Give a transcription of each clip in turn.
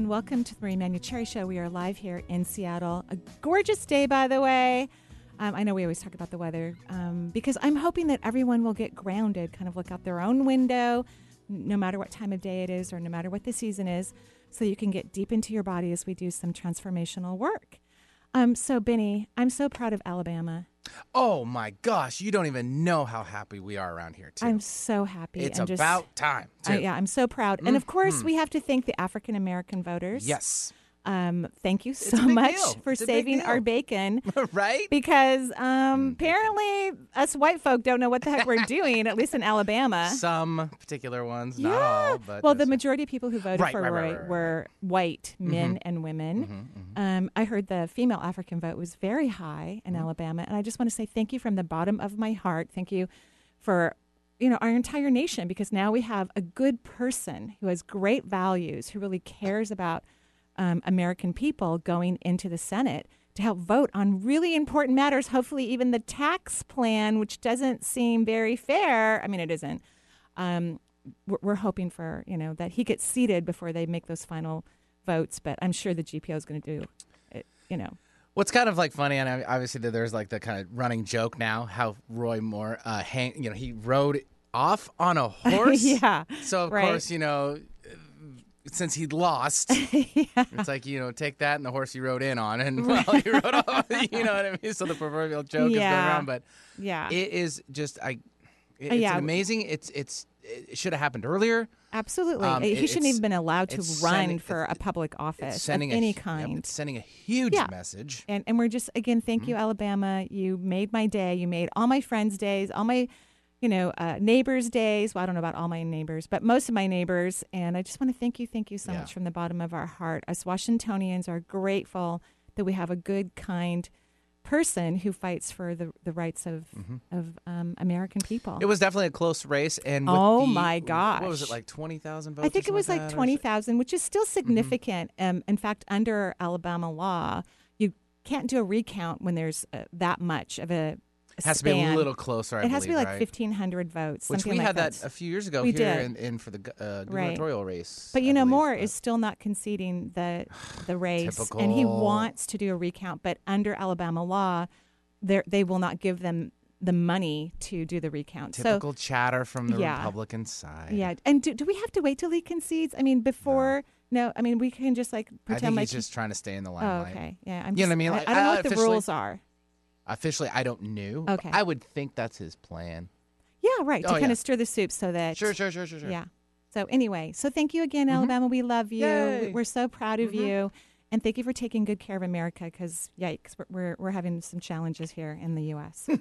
And welcome to the Marie Manuchehri Show. We are live here in Seattle. A gorgeous day, by the way. Um, I know we always talk about the weather um, because I'm hoping that everyone will get grounded, kind of look out their own window, no matter what time of day it is or no matter what the season is, so you can get deep into your body as we do some transformational work. Um, so, Benny, I'm so proud of Alabama. Oh my gosh, you don't even know how happy we are around here, too. I'm so happy. it's and just- about time, too. I- yeah, I'm so proud. And of course, mm-hmm. we have to thank the African American voters. Yes. Um, thank you so much deal. for It's saving our bacon. right? Because um, Mm. apparently, us white folk don't know what the heck we're doing, at least in Alabama. Some particular ones, yeah. not all, but well, the majority of people who voted Right, for right, Roy right, right. were white men and women. Um, I heard the female African vote was very high in Alabama, and I just want to say thank you from the bottom of my heart. Thank you for you know our entire nation because now we have a good person who has great values, who really cares about um, American people going into the Senate to help vote on really important matters. Hopefully, even the tax plan, which doesn't seem very fair. I mean, it isn't. Um, we're, we're hoping for you know that he gets seated before they make those final votes, but I'm sure the GOP is going to do it. You know, What's kind of like funny, and obviously that there's like the kind of running joke now how Roy Moore, uh, hang, you know, he rode off on a horse. yeah. So of right. course, you know, since he'd lost, it's like you know, take that and the horse you rode in on, and well, he rode off. You know what I mean? So the proverbial joke is going around, but Yeah, it is just I. It, it's yeah. amazing. It's it's it should have happened earlier. absolutely. um, he it- shouldn't even been allowed to run sending- for a public office of sending any a, yep, kind. it's sending a huge Yeah. message. and and we're just again thank Mm-hmm. you alabama you made my day you made all my friends days all my you know uh, neighbors days well i don't know about all my neighbors but most of my neighbors and i just want to thank you thank you so Yeah. much from the bottom of our heart us washingtonians are grateful that we have a good kind person who fights for the, the rights of of um, american people Mm-hmm. It was definitely a close race, and Oh, the- my what was it like twenty thousand votes? I think it was like or twenty thousand, which is still Mm-hmm. significant. Um, in fact, under Alabama law, you can't do a recount when there's uh, that much of a. It has to be a little closer. I it has to be like right? fifteen hundred votes, Which we like had that that. a few years ago We here did. in, in for the uh, Right. gubernatorial race. But you I know, believe, Moore but- is still not conceding the the race, and he wants to do a recount. But under Alabama law, they they will not give them the money to do the recount. typical chatter from the yeah. Republican side. Yeah, and do, do we have to wait till he concedes? I mean, before no, I mean we can just like I pretend think like he's just trying to stay in the Oh, limelight. okay. Yeah, I'm You know what I mean? Like, I, don't know what the rules are. Officially, I don't know. Okay. I would think that's his plan. Yeah, right. To Oh, kind yeah. of stir the soup so that. Sure, sure, sure, sure, sure. Yeah. So anyway, so thank you again, Alabama. We love you. We- Yay. We're so proud of you, and thank you for taking good care of America. Because yikes, we're, we're we're having some challenges here in the U.S.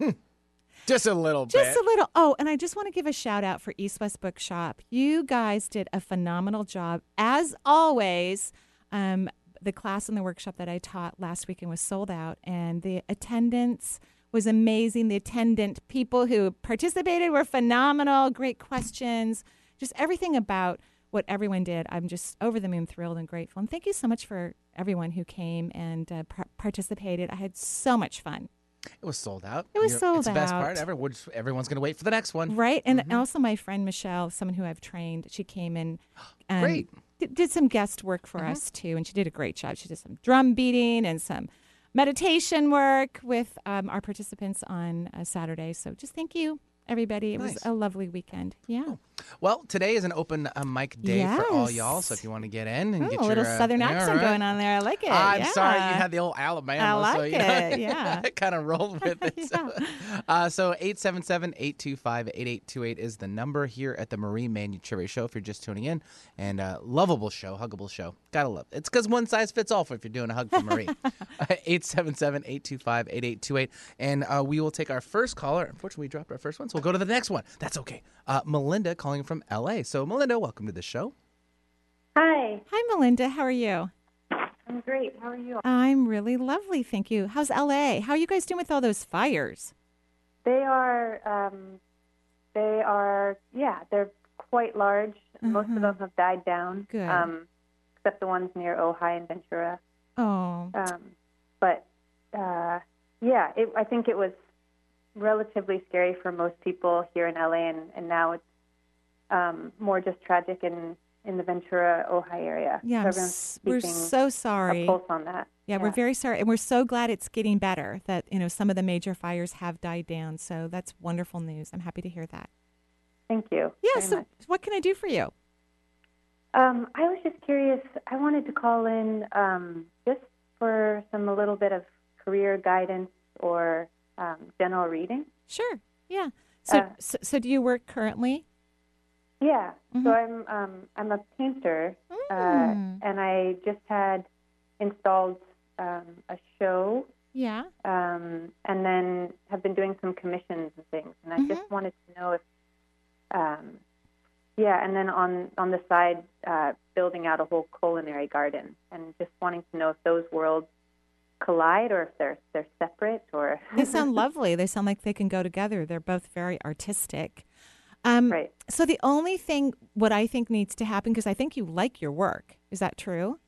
Just a little just bit. a little. Oh, and I just want to give a shout out for East West Bookshop. You guys did a phenomenal job, as always. Um, the class and the workshop that I taught last weekend was sold out, and the attendance was amazing. The attendant people who participated were phenomenal. Great questions, just everything about what everyone did. I'm just over the moon thrilled and grateful. And thank you so much for everyone who came and uh, par- participated. I had so much fun. It was sold out. It was You know, sold it's the best part ever. We're just- everyone's going to wait for the next one. Right. And Mm-hmm. also, my friend Michelle, someone who I've trained, she came in. um, Great. Did, some guest work for us too. And she did a great job. She did some drum beating and some meditation work with um, our participants on uh, Saturday. So just thank you, everybody. It Nice. was a lovely weekend. Yeah. Well, today is an open uh, mic day for all y'all. So if you want to get in and Oh, get a little your, uh, southern yeah, accent right. going on there. I like it. I'm yeah. sorry you had the old Alabama. I so, like you know, it, yeah. I kind of rolled with it. So, uh, so 877-825-8828 is the number here at the Marie Manuchehri Show if you're just tuning in. And uh, lovable show, huggable show. Gotta love it. It's because one size fits all for if you're doing a hug for Marie. 877-825-8828. And uh, we will take our first caller. Unfortunately, we dropped our first one, so we'll go to the next one. That's okay. Uh, Melinda calling from L.A. So, Melinda, welcome to the show. Hi, Hi, Melinda. How are you? I'm great. How are you? I'm really lovely, thank you. How's LA? How are you guys doing with all those fires? They are, um, they are, yeah, they're quite large. Most of them have died down. Mm-hmm. Good. Um, except the ones near Ojai and Ventura. Oh, Um, but uh, yeah, it, I think it was relatively scary for most people here in LA, and, and now it's um, more just tragic in in the Ventura, Ojai area. yeah. so we're so sorry. pulse on that. Yeah, we're very sorry, and we're so glad it's getting better. That you know some of the major fires have died down. So that's wonderful news. I'm happy to hear that. Thank you. Yeah. So much. what can I do for you? Um, I was just curious. I wanted to call in um, just for some a little bit of career guidance or um, general reading. Sure. Yeah. So, Uh, so so do you work currently? Yeah. Mhm. So I'm um, I'm a painter, uh, Mm. and I just had installed um, a show, Yeah. um, and then have been doing some commissions and things. And I Mm-hmm. just wanted to know if, um, yeah, and then on on the side, uh, building out a whole culinary garden, and just wanting to know if those worlds collide or if they're they're separate or They sound lovely. They sound like they can go together. They're both very artistic. Um, right. So the only thing, what I think needs to happen, because I think you like your work. Is that true?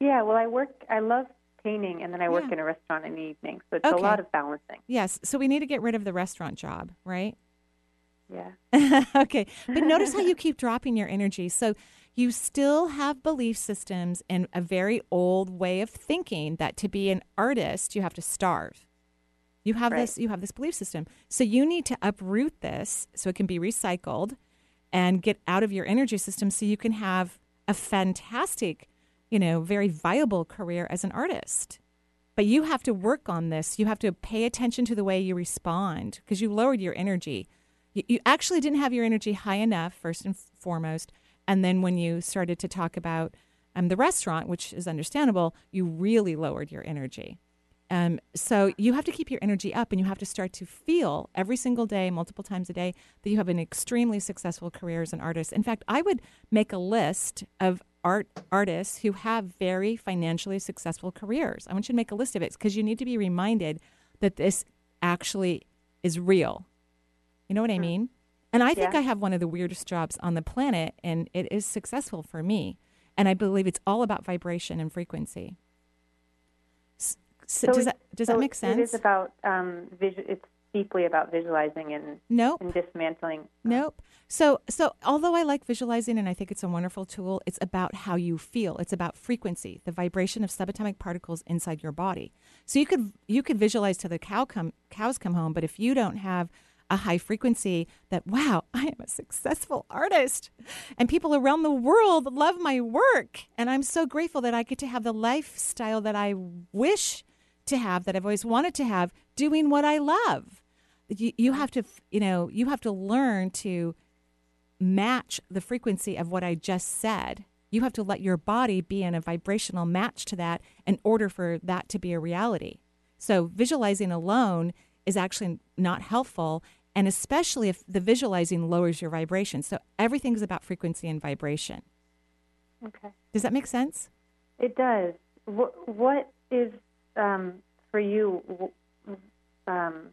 Yeah. Well, I work. I love painting, and then I work Yeah. in a restaurant in the evening, so it's a lot of balancing. Yes. So we need to get rid of the restaurant job, right? Yeah. okay. But notice how you keep dropping your energy. So you still have belief systems and a very old way of thinking that to be an artist, you have to starve. You have Right. this you have this belief system. So you need to uproot this so it can be recycled and get out of your energy system so you can have a fantastic, you know, very viable career as an artist. But you have to work on this. You have to pay attention to the way you respond because you lowered your energy. You, you actually didn't have your energy high enough, first and foremost. And then when you started to talk about um, the restaurant, which is understandable, you really lowered your energy. Um, so you have to keep your energy up and you have to start to feel every single day, multiple times a day, that you have an extremely successful career as an artist. In fact, I would make a list of art artists who have very financially successful careers. I want you to make a list of it because you need to be reminded that this actually is real. You know what I mean? And I think Yeah. I have one of the weirdest jobs on the planet, and it is successful for me. And I believe it's all about vibration and frequency. So, does that does so that make sense? is about um, visu- It's deeply about visualizing and, nope. and dismantling. Nope. So so although I like visualizing and I think it's a wonderful tool, it's about how you feel. It's about frequency, the vibration of subatomic particles inside your body. So you could you could visualize till the cow come cows come home, but if you don't have a high frequency that wow, I am a successful artist and people around the world love my work and I'm so grateful that I get to have the lifestyle that I wish to have that I've always wanted to have doing what I love. You, you have to, you know, you have to learn to match the frequency of what I just said. You have to let your body be in a vibrational match to that in order for that to be a reality. So visualizing alone is actually not helpful, and especially if the visualizing lowers your vibration. So everything's about frequency and vibration. Okay. Does that make sense? It does. What, what is um, for you? Um,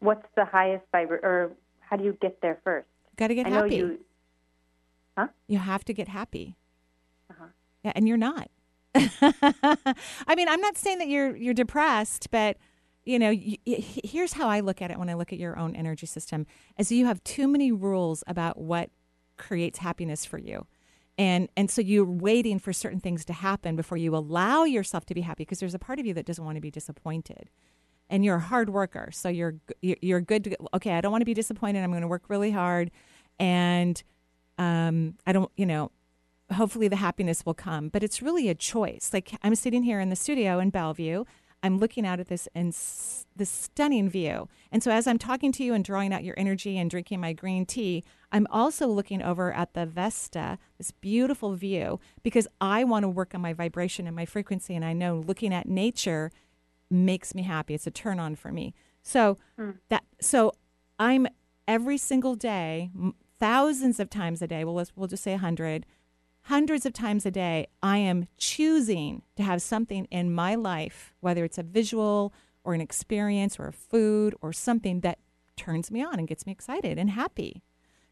what's the highest vibra or how do you get there first? Got to get I know happy. you. Huh? You have to get happy. Uh-huh. Yeah, and you're not. I mean, I'm not saying that you're you're depressed, but you know, y- y- here's how I look at it when I look at your own energy system: is you have too many rules about what creates happiness for you. And and so you're waiting for certain things to happen before you allow yourself to be happy because there's a part of you that doesn't want to be disappointed. And you're a hard worker, so you're you're good to okay, I don't want to be disappointed. I'm going to work really hard and um I don't, you know, hopefully the happiness will come but it's really a choice like i'm sitting here in the studio in bellevue i'm looking out at this and s- this stunning view. And so as i'm talking to you and drawing out your energy and drinking my green tea i'm also looking over at the vesta this beautiful view because i want to work on my vibration and my frequency. And i know looking at nature makes me happy. It's a turn on for me. So hmm. that so i'm every single day m- thousands of times a day well let's we'll just say 100 hundreds of times a day, I am choosing to have something in my life, whether it's a visual or an experience or a food or something that turns me on and gets me excited and happy.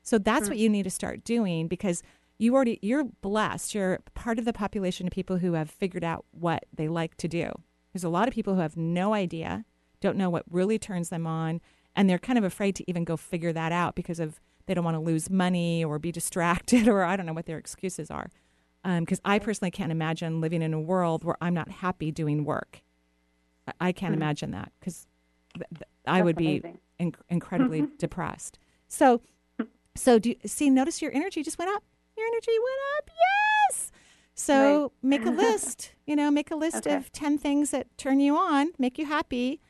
So that's mm-hmm. what you need to start doing because you already you're blessed. You're part of the population of people who have figured out what they like to do. There's a lot of people who have no idea, don't know what really turns them on, and they're kind of afraid to even go figure that out because of they don't want to lose money or be distracted or I don't know what their excuses are. Because um, I personally can't imagine living in a world where I'm not happy doing work. I, I can't mm-hmm. imagine that because th- th- I would be in- incredibly depressed. So, so do you see? Notice your energy just went up. Your energy went up. Yes. So right. make a list. You know, make a list okay. of ten things that turn you on, make you happy,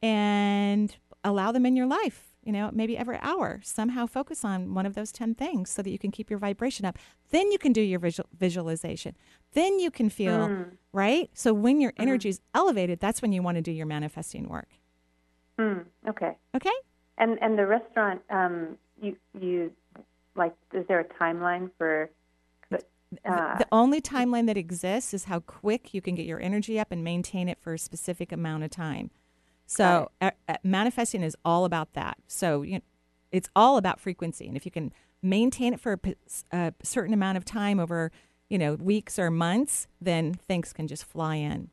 and allow them in your life you know, maybe every hour, somehow focus on one of those 10 things so that you can keep your vibration up. Then you can do your visual, visualization. Then you can feel, mm. right? So when your mm-hmm. energy is elevated, that's when you want to do your manifesting work. Mm. Okay. Okay. And and the restaurant, um, you you like, is there a timeline for? Uh, the only timeline that exists is how quick you can get your energy up and maintain it for a specific amount of time. So uh, uh, manifesting is all about that. So you know, it's all about frequency, and if you can maintain it for a, a certain amount of time over, you know, weeks or months, then things can just fly in.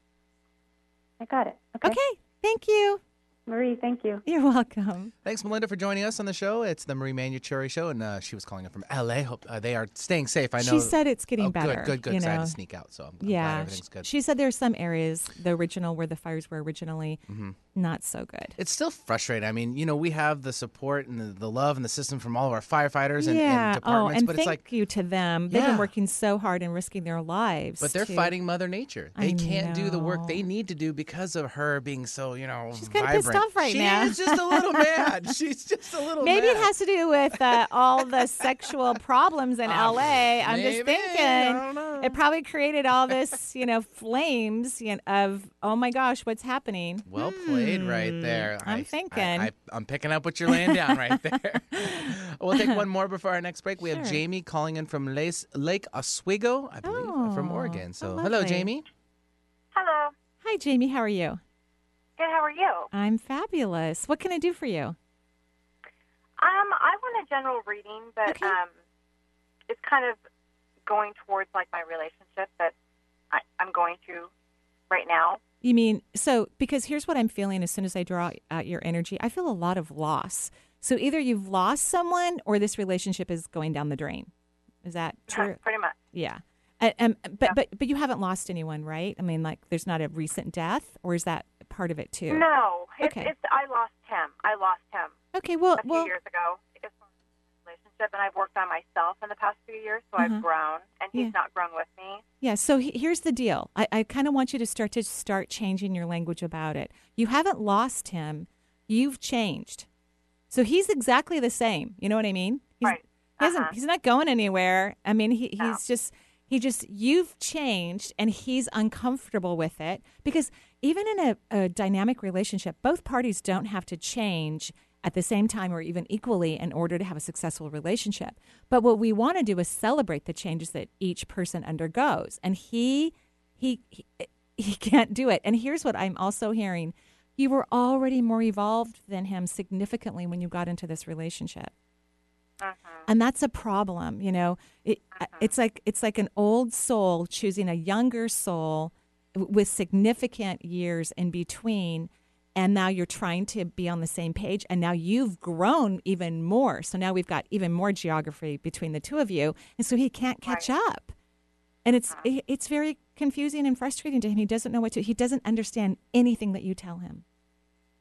I got it. Okay. Okay. Thank you. Marie, thank you. You're welcome. Thanks, Melinda, for joining us on the show. It's the Marie Manuchehri Show, and uh, she was calling in from LA. Hope uh, they are staying safe. I know. She said it's getting oh, better. Good, good, good. You know? I had to sneak out, so I'm, I'm yeah, glad everything's good. She said there are some areas, the original where the fires were originally, mm-hmm. not so good. It's still frustrating. I mean, you know, we have the support and the, the love and the system from all of our firefighters and, yeah. and departments, oh, and but thank it's like you to them. They've yeah. been working so hard and risking their lives. But they're to... fighting Mother Nature. They I can't know. do the work they need to do because of her being so, you know, She's kind of pissed off right she now. Is just a little mad. She's just a little. Maybe mad. it has to do with uh, all the sexual problems in Um, LA. I'm maybe, just thinking I don't know. it probably created all this, you know, flames you know, of oh my gosh, what's happening? Well played, right Hmm, there. I'm I- thinking. I, I, I'm picking up what you're laying down right there. we'll take one more before our next break. We have Jamie calling in from Lace, Lake Oswego, I believe, uh, from Oh, Oregon. So, hello. Jamie. Hello. Hi, Jamie. How are you? Good. How are you? I'm fabulous. What can I do for you? Um, I want a general reading, but Okay. um, it's kind of going towards like my relationship that I, I'm going through right now. You mean so? Because here's what I'm feeling as soon as I draw out your energy. I feel a lot of loss. So either you've lost someone, or this relationship is going down the drain. Is that true? Pretty much. Yeah. Um, but Yeah. but but you haven't lost anyone, right? I mean, like, there's not a recent death, or is that part of it too? No, it's, Okay. it's I lost him. I lost him Okay. Well, a few well, years ago. It's a relationship, and I've worked on myself in the past few years, so Uh-huh. I've grown, and he's Yeah. not grown with me. yeah. So he- here's the deal. I, I kind of want you to start to start changing your language about it. You haven't lost him. You've changed. So he's exactly the same. You know what I mean? He's, Right. He hasn't, Uh-huh. He's not going anywhere. I mean, he, No. he's just he just you've changed, and he's uncomfortable with it because even in a, a dynamic relationship, both parties don't have to change at the same time or even equally in order to have a successful relationship. But what we want to do is celebrate the changes that each person undergoes, and he he he, he can't do it. And here's what I'm also hearing. You were already more evolved than him significantly when you got into this relationship Uh-huh. and that's a problem you know? It, uh-huh. it's like it's like an old soul choosing a younger soul with significant years in between and now you're trying to be on the same page and now you've grown even more. So now we've got even more geography between the two of you and so he can't catch up. And it's uh-huh. it- it's very confusing and frustrating to him. He doesn't know what to he doesn't understand anything that you tell him.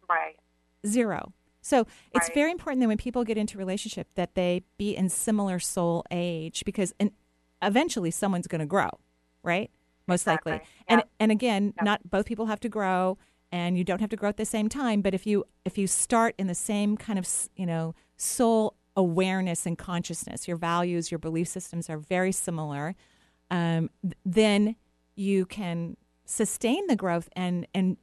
Right. zero. So it's Right. very important that when people get into relationship that they be in similar soul age because and eventually someone's going to grow, right? Most likely. Exactly. And Yep. and again, Yep. not both people have to grow and you don't have to grow at the same time, but if you if you start in the same kind of, you know, soul awareness and consciousness, your values, your belief systems are very similar, um, th- then you can sustain the growth and and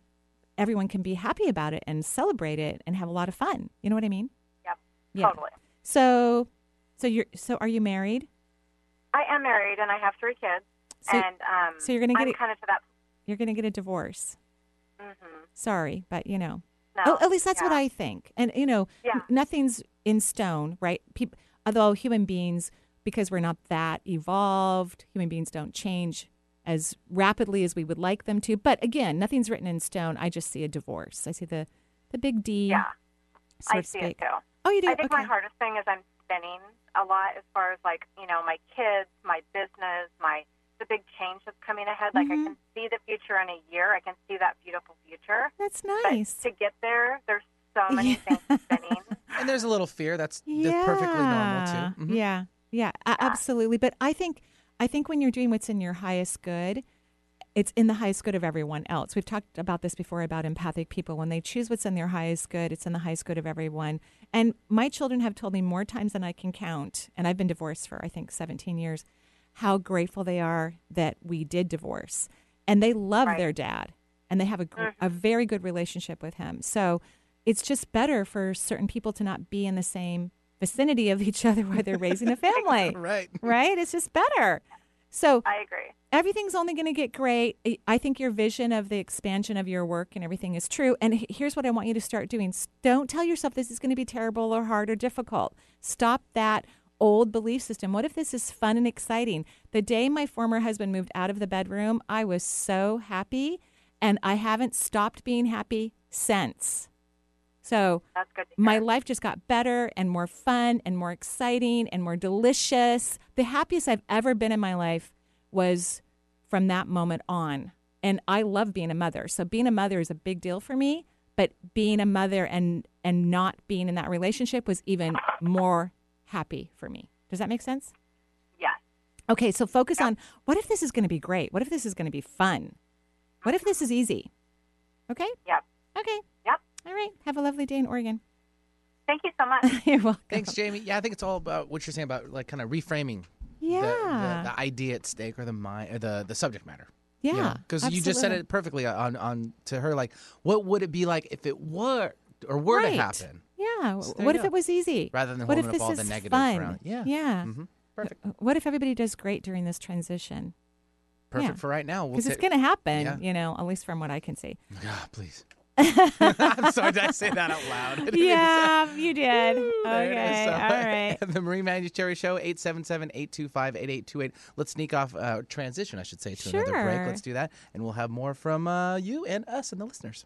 everyone can be happy about it and celebrate it and have a lot of fun. You know what I mean? Yep. Yeah. Totally. So, so you're so are you married? I am married and I have three kids. So- and um, so you're gonna get I'm kind of to that. You're going to get a divorce. hmm Sorry, but you know. No, Oh, at least that's what. I think. And you know, Yeah. nothing's in stone, right? People, although human beings, because we're not that evolved, human beings don't change as rapidly as we would like them to. But again, nothing's written in stone. I just see a divorce. I see the the big D, Yeah, so I see speak. it too. Oh, you do. I think okay. my hardest thing is I'm spinning a lot as far as like you know my kids, my business, my the big change that's coming ahead. Like I Mhm. can see the future in a year. I can see that beautiful future. That's But nice. to get there, there's so many Yeah. things spinning. And there's a little fear. That's, that's perfectly normal too. Mhm. Yeah, yeah, a- absolutely. But I think I think when you're doing what's in your highest good, it's in the highest good of everyone else. We've talked about this before about empathic people. When they choose what's in their highest good, it's in the highest good of everyone. And my children have told me more times than I can count, and I've been divorced for I think 17 years, how grateful they are that we did divorce. And they love Right. their dad, and they have a, gr- mm. a very good relationship with him. So it's just better for certain people to not be in the same vicinity of each other while they're raising a family. Right. right? It's just better. So I agree. everything's only going to get great. I- I think your vision of the expansion of your work and everything is true. And here's what I want you to start doing don't tell yourself this is going to be terrible or hard or difficult. Stop that old belief system. What if this is fun and exciting? The day my former husband moved out of the bedroom, I was so happy. And I haven't stopped being happy since. So That's good. To my life just got better and more fun and more exciting and more delicious. The happiest I've ever been in my life was from that moment on. And I love being a mother. So being a mother is a big deal for me, but being a mother and and not being in that relationship was even more happy for me. Does that make sense? Yes. Okay, so focus on what if this is going to be great? What if this is going to be fun? What if this is easy? Okay? Yep. Okay. Yep. All right. Have a lovely day in Oregon. Thank you so much. You're welcome. Thanks, Jamie. Yeah, I think it's all about what you're saying about like kind of reframing Yeah. the, the idea at stake or the mind or the, the subject matter. yeah. because you just said it perfectly on on to her. Like, what would it be like if it were or were Right. to happen, Yeah. So what if go. it was easy? rather than what if holding this up all is the negative fun? around? it? Yeah, Yeah. hmm perfect. What if everybody does great during this transition? Perfect yeah. for right now. We'll Because it's going to happen, Yeah. you know, at least from what I can see. Ah, please. I'm sorry, did I say that out loud? I didn't mean yeah, you did. Is. okay. All right. the Marie Manuchehri Show, 877-825-8828. Let's sneak off, uh, transition, I should say, to another break. Let's do that. And we'll have more from uh, you and us and the listeners.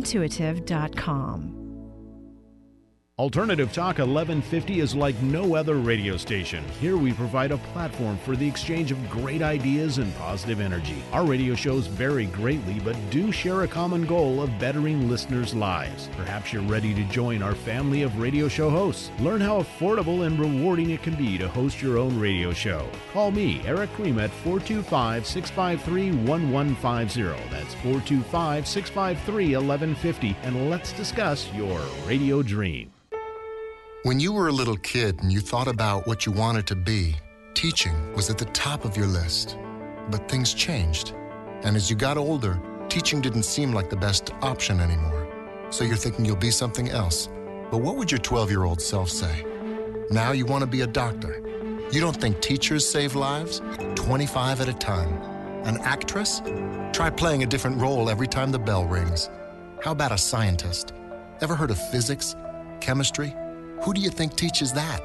EnergyIntuitive.com. Alternative Talk 1150 is like no other radio station. Here we provide a platform for the exchange of great ideas and positive energy. Our radio shows vary greatly, but do share a common goal of bettering listeners' lives. Perhaps you're ready to join our family of radio show hosts. Learn how affordable and rewarding it can be to host your own radio show. Call me, Eric Cream, at 425 653 1150. That's 425 653 1150, and let's discuss your radio dream. When you were a little kid and you thought about what you wanted to be, teaching was at the top of your list. But things changed. And as you got older, teaching didn't seem like the best option anymore. So you're thinking you'll be something else. But what would your 12 year old self say? Now you want to be a doctor. You don't think teachers save lives? 25 at a time. An actress? Try playing a different role every time the bell rings. How about a scientist? Ever heard of physics? Chemistry? Who do you think teaches that?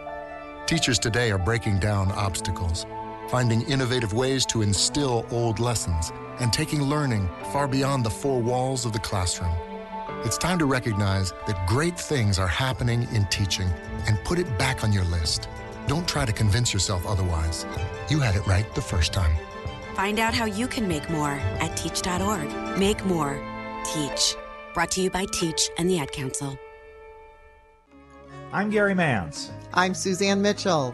Teachers today are breaking down obstacles, finding innovative ways to instill old lessons, and taking learning far beyond the four walls of the classroom. It's time to recognize that great things are happening in teaching and put it back on your list. Don't try to convince yourself otherwise. You had it right the first time. Find out how you can make more at teach.org. Make more. Teach. Brought to you by Teach and the Ad Council. I'm Gary Mance. I'm Suzanne Mitchell.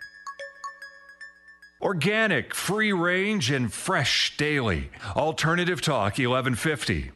Organic, free range, and fresh daily. Alternative Talk 1150.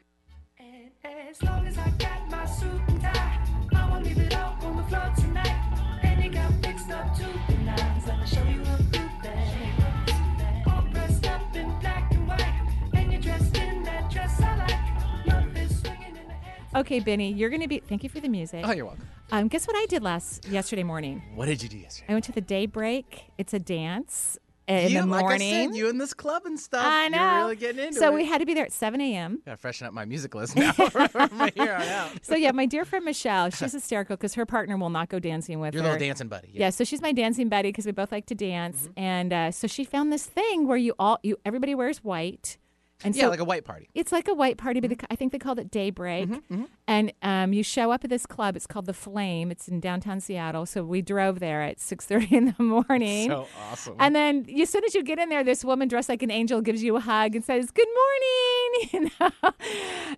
As as I got my suit and tie, I won't leave it all on the floor tonight. And you got fixed up to the nines. Let me show you a good thing. All dressed up in black and white, and you're dressed in that dress I like. Love is swinging in the air. Okay, Benny, you're going to be. Thank you for the music. Oh, you're welcome. Um, guess what I did last yesterday morning? What did you do yesterday? I went to the Daybreak. It's a dance in you, the like I morning. said, you in this club and stuff. I know. You're really getting into it. so it. we had to be there at 7 a.m. Gotta freshen up my music list now from here on out. So yeah, my dear friend Michelle, she's hysterical because her partner will not go dancing with Your her. Your little dancing buddy. Yeah. so she's my dancing buddy because we both like to dance, Mm-hmm. and uh, so she found this thing where you all you everybody wears white, and Yeah, so like a white party. It's like a white party, but I think they called it Daybreak. Mm-hmm, And um, you show up at this club. It's called the Flame. It's in downtown Seattle. So we drove there at six thirty in the morning. So awesome. And then as soon as you get in there, this woman dressed like an angel gives you a hug and says, Good morning. You know?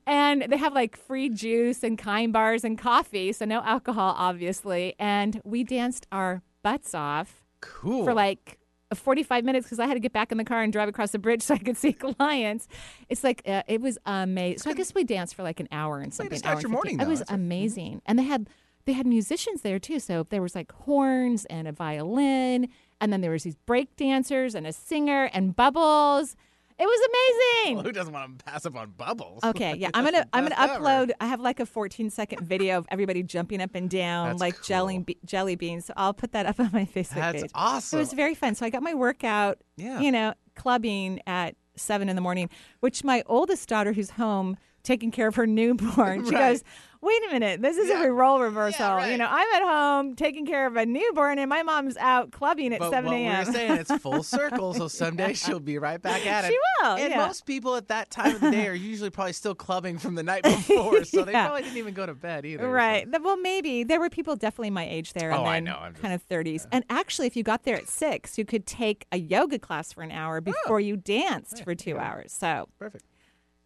And they have like free juice and kind bars and coffee. So no alcohol, obviously. And we danced our butts off cool. for like 45 minutes because I had to get back in the car and drive across the bridge so I could see clients. It's like, uh, it was amazing. So I guess we danced for like an hour and something. hour and morning, It was That's right. amazing. And they had, they had musicians there too. So there was like horns and a violin. And then there was these break dancers and a singer and bubbles. It was amazing. Well, who doesn't want to pass up on bubbles? Okay, yeah, I'm gonna I'm gonna best ever. upload. I have like a 14 second video of everybody jumping up and down That's like jelly be- jelly beans. So I'll put that up on my Facebook That's page. awesome. It was very fun. So I got my workout. Yeah. You know, clubbing at seven in the morning, which my oldest daughter, who's home taking care of her newborn, she Right. goes, "Wait a minute, this isn't Yeah. a role reversal. Yeah, right. You know, I'm at home taking care of a newborn, and my mom's out clubbing at But 7 a.m. We're saying, it's full circle. So someday she'll be right back at it. She will, And yeah. most people at that time of the day are usually probably still clubbing from the night before, so they probably didn't even go to bed either. Right. Th- Well, maybe there were people definitely my age there. And Oh, I know. I'm just- kind of 30s. And actually, if you got there at six, you could take a yoga class for an hour oh. before you danced for two hours. So Perfect.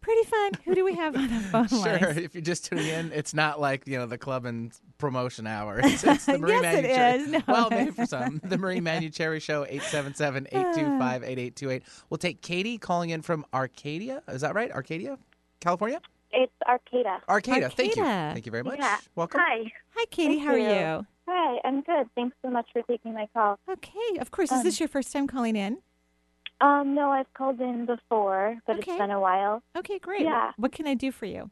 Pretty fun. Who do we have on the phone Sure. lines? If you're just tuning in, it's not like you know the club and promotion hour. It's, it's the Marie Yes, it Manuchehri. is. No. Well, maybe for some. The Marie Manuchehri Show, 877-825-8828. We'll take Katie calling in from Arcadia. Is that right? Arcadia, California. It's Arcata. Arcata. Thank you. Thank you very much. Yeah. Welcome. Hi. Hi, Katie. Thank how are you. you? Hi, I'm good. Thanks so much for taking my call. Okay. Of course. Is um, this your first time calling in? Um, no, I've called in before, but Okay. it's been a while. Okay, great. Yeah. What can I do for you?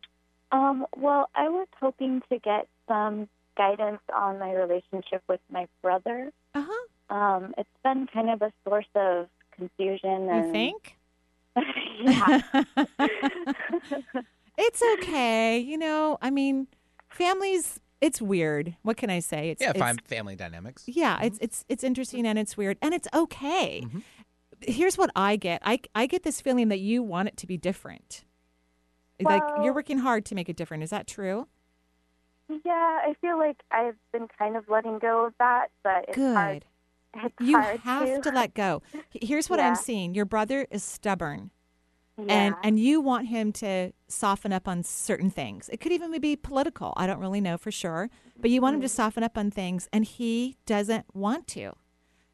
Um, well, I was hoping to get some guidance on my relationship with my brother. Uh huh. Um, it's been kind of a source of confusion. And, You think? yeah. It's okay. You know, I mean, families. It's weird. What can I say? It's Yeah, it's, fine family dynamics. Yeah, it's it's it's interesting and it's weird and it's okay. Mm-hmm. Here's what I get. I I get this feeling that you want it to be different. like you're working hard to make it different. Is that true? yeah, I feel like I've been kind of letting go of that, but it's hard. Good. It's You hard have to let go. Here's what I'm seeing. Your brother is stubborn. Yeah. And and you want him to soften up on certain things. It could even be political. I don't really know for sure, but you want him to mm-hmm. soften up on things and he doesn't want to.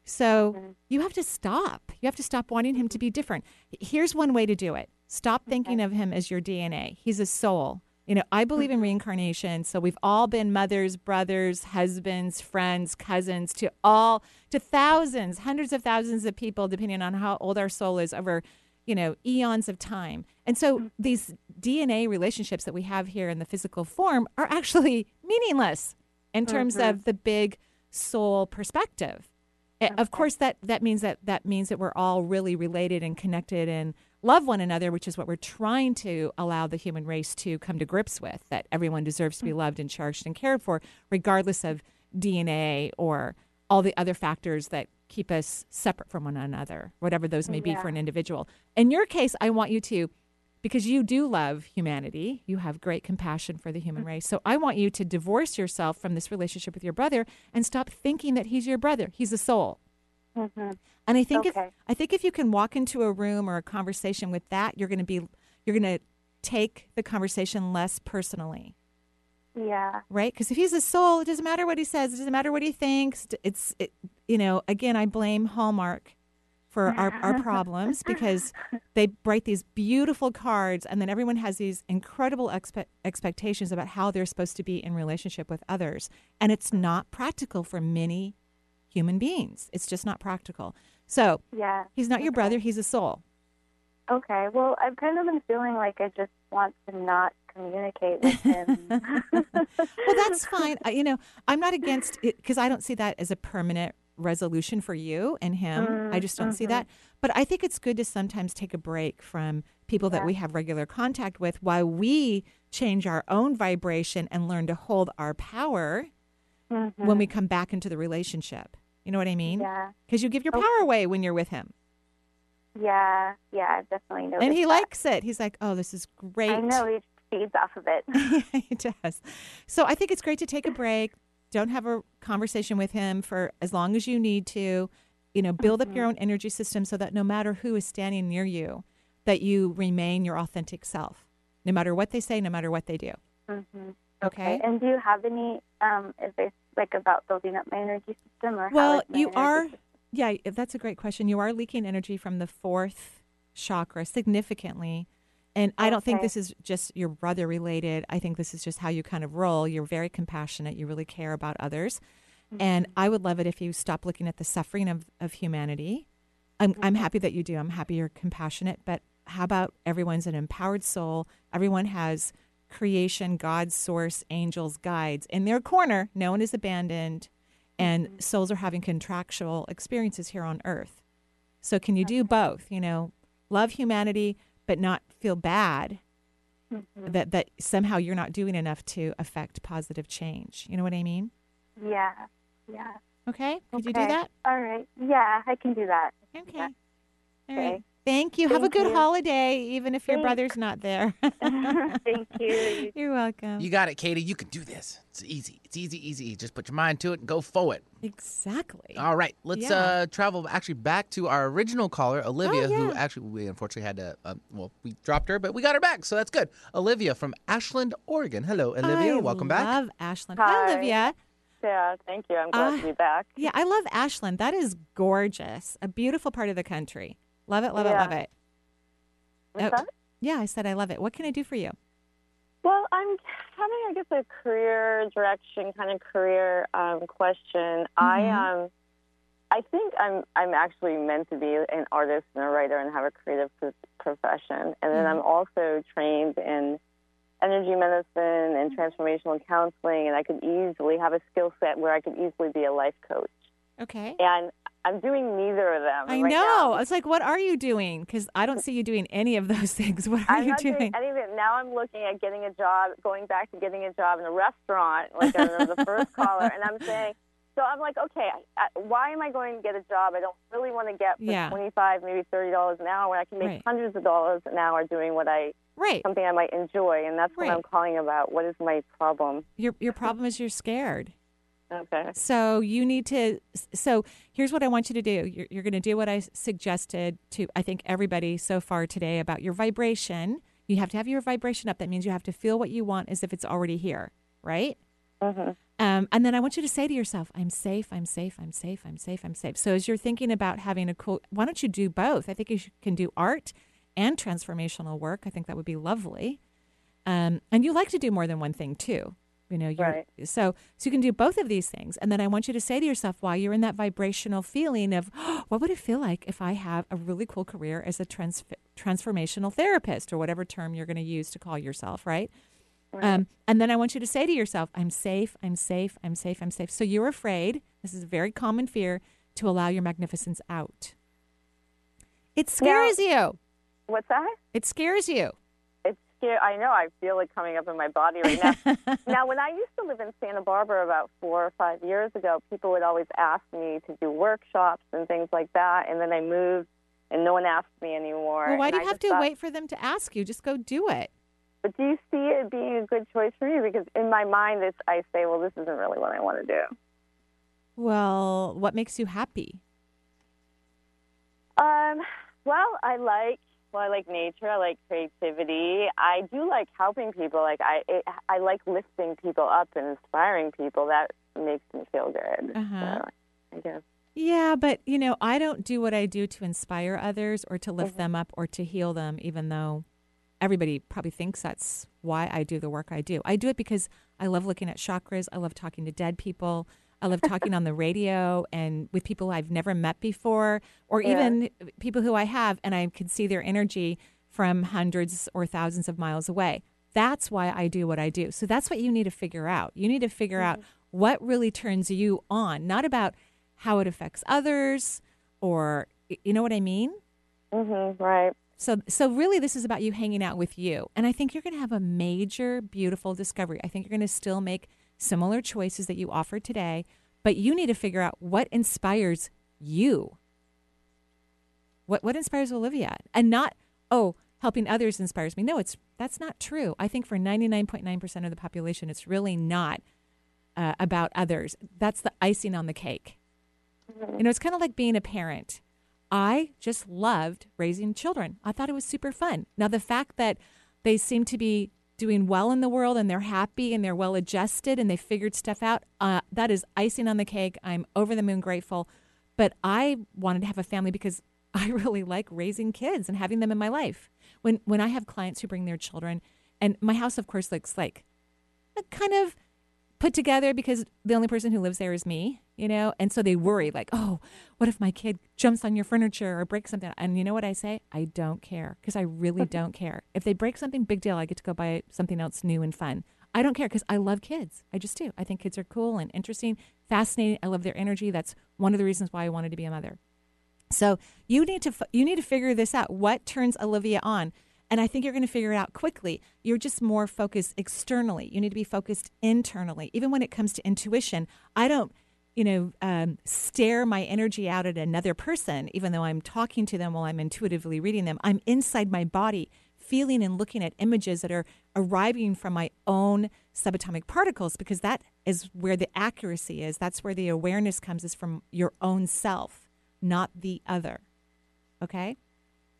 So mm-hmm. you have to stop. You have to stop wanting him to be mm-hmm. different. Here's one way to do it. Stop thinking of him as your DNA. He's a soul. You know, I believe in mm-hmm. reincarnation. So we've all been mothers, brothers, husbands, friends, cousins to all to thousands, hundreds of thousands of people depending on how old our soul is over, you know, eons of time. And so these DNA relationships that we have here in the physical form are actually meaningless in terms Mhm. of the big soul perspective. Eh, Of course, that that means that that means that we're all really related and connected and love one another, which is what we're trying to allow the human race to come to grips with. That everyone deserves to be loved and cherished and cared for, regardless of DNA or all the other factors that keep us separate from one another, whatever those may be for an individual. In your case, I want you to, because you do love humanity, you have great compassion for the human Mm-hmm. race. So I want you to divorce yourself from this relationship with your brother and stop thinking that he's your brother. He's a soul. hmm And I think Okay. if I think if you can walk into a room or a conversation with that, you're going to be you're going to take the conversation less personally, Yeah. right? Because if he's a soul, it doesn't matter what he says, it doesn't matter what he thinks. It's it, you know, again, I blame Hallmark for our, our problems because they write these beautiful cards and then everyone has these incredible expe- expectations about how they're supposed to be in relationship with others and it's not practical for many human beings it's just not practical so Yeah. he's not your brother he's a soul Okay. Well, I've kind of been feeling like I just want to not communicate with him. well that's fine I, you know i'm not against it because i don't see that as a permanent resolution for you and him i just don't see Mhm. that but i think it's good to sometimes take a break from people that we have regular contact with while we change our own vibration and learn to hold our power when Mhm. we come back into the relationship you know what i mean Yeah. because you give your power away when you're with him Yeah. Yeah. I've definitely noticed. and he that. likes it he's like oh this is great I know he feeds off of it. he does. So I think it's great to take a break. Don't have a conversation with him for as long as you need to. You know, build up your Mm-hmm. own energy system so that no matter who is standing near you, that you remain your authentic self, no matter what they say, no matter what they do. hmm Okay. And do you have any um advice like about building up my energy system or how Well, you are. system? Yeah, that's a great question. You are leaking energy from the fourth chakra significantly. And I don't think this is just your brother related. I think this is just how you kind of roll. You're very compassionate. You really care about others. Mm-hmm. And I would love it if you stop looking at the suffering of, of humanity. I'm, I'm mm-hmm. happy that you do. I'm happy you're compassionate. But how about everyone's an empowered soul? Everyone has creation, God's source, angels, guides in their corner. No one is abandoned. And mm-hmm. souls are having contractual experiences here on earth. So can you do both? You know, love humanity, but not feel bad Mhm. that, that somehow you're not doing enough to affect positive change. You know what I mean? Yeah. Yeah. Okay. Could you do that? All right. Yeah, I can do that. Okay. Yeah. All Okay. right. Thank you. Have a good you. holiday, even if your brother's not there. Thank you. You're welcome. You got it, Katie. You can do this. It's easy. It's easy, easy. Just put your mind to it and go forward. exactly. All right, let's Yeah. uh, travel actually back to our original caller, Olivia, who yeah. actually we unfortunately had to, uh, well, we dropped her, but we got her back, so that's good. Olivia from Ashland, Oregon. Hello, Olivia. I Welcome back. I love Ashland. Hi, Hi. Olivia. Yeah, thank you. I'm glad Uh, to be back. Yeah, I love Ashland. That is gorgeous. A beautiful part of the country. Love it, love it, love it. What's Oh, that? Yeah, I said I love it. What can I do for you? Well, I'm having, I guess, a career direction kind of career um, question. I Mhm. um, I think I'm I'm actually meant to be an artist and a writer and have a creative pro- profession, and then Mhm. I'm also trained in energy medicine and transformational counseling, and I could easily have a skill set where I could easily be a life coach. Okay. And I'm doing neither of them. I right know. Um, now. was like, what are you doing? Because I don't see you doing any of those things. What are I'm you doing? doing any of it. Now I'm looking at getting a job, going back to getting a job in a restaurant, like I the first caller, and I'm saying, so I'm like, okay, I, I, why am I going to get a job I don't really want to get for Yeah. 25, maybe $30 an hour when I can make Right. hundreds of dollars an hour doing what I, right. something I might enjoy, and that's what I'm calling about. What is my problem? Your your problem is you're scared. Okay. So you need to. So here's what I want you to do. You're, you're going to do what I suggested to I think everybody so far today about your vibration. You have to have your vibration up. That means you have to feel what you want as if it's already here, right? hmm Um, and then I want you to say to yourself, I'm safe, I'm safe, I'm safe, I'm safe, I'm safe. So as you're thinking about having a cool, why don't you do both? I think you should, can do art and transformational work. I think that would be lovely. Um, and you like to do more than one thing too. You know, Right. so so you can do both of these things, and then I want you to say to yourself, while you're in that vibrational feeling of, what would it feel like if I have a really cool career as a trans- transformational therapist, or whatever term you're going to use to call yourself, right? Um, and then I want you to say to yourself, I'm safe, I'm safe, I'm safe, I'm safe. So you're afraid, this is a very common fear, to allow your magnificence out. It scares you. What's that? It scares you. Scary. I know. I feel it coming up in my body right now. now, when I used to live in Santa Barbara about four or five years ago, people would always ask me to do workshops and things like that. And then I moved, and no one asked me anymore. Well, why do I you have to thought- wait for them to ask you? Just go do it. But do you see it being a good choice for me? Because in my mind, it's, I say, well, this isn't really what I want to do. Well, what makes you happy? Um, well, I like well, I like nature. I like creativity. I do like helping people. Like I, it, I like lifting people up and inspiring people. That makes me feel good. Uh-huh. So, I guess. Yeah, but you know, I don't do what I do to inspire others or to Mm-hmm. lift them up or to heal them, even though everybody probably thinks that's why I do the work I do. I do it because I love looking at chakras. I love talking to dead people. I love talking on the radio and with people I've never met before, or Yeah. even people who I have, and I can see their energy from hundreds or thousands of miles away. That's why I do what I do. So that's what you need to figure out. You need to figure out what really turns you on, not about how it affects others or you know what I mean? Mm-hmm, right. So so really this is about you hanging out with you. And I think you're going to have a major beautiful discovery. I think you're going to still make similar choices that you offered today, but you need to figure out what inspires you. What what inspires Olivia? And not oh, helping others inspires me. No, it's that's not true. I think for 99.9% of the population it's really not uh, about others. That's the icing on the cake. You know, it's kind of like being a parent. I just loved raising children. I thought it was super fun. Now, the fact that they seem to be doing well in the world and they're happy and they're well adjusted and they figured stuff out, uh, that is icing on the cake. I'm over the moon grateful. But I wanted to have a family because I really like raising kids and having them in my life. When when I have clients who bring their children, and my house, of course, looks like a kind of put together because the only person who lives there is me, you know? And so they worry, like, oh, what if my kid jumps on your furniture or breaks something? And you know what I say? I don't care because I really don't care. If they break something, big deal. I get to go buy something else new and fun. I don't care because I love kids. I just do. I think kids are cool and interesting, fascinating. I love their energy. That's one of the reasons why I wanted to be a mother. So you need to you need to figure this out. What turns Olivia on? And I think you're going to figure it out quickly. You're just more focused externally. You need to be focused internally. Even when it comes to intuition, I don't, you know, um, stare my energy out at another person, even though I'm talking to them while I'm intuitively reading them. I'm inside my body, feeling and looking at images that are arriving from my own subatomic particles, because that is where the accuracy is. That's where the awareness comes, is from your own self, not the other. Okay?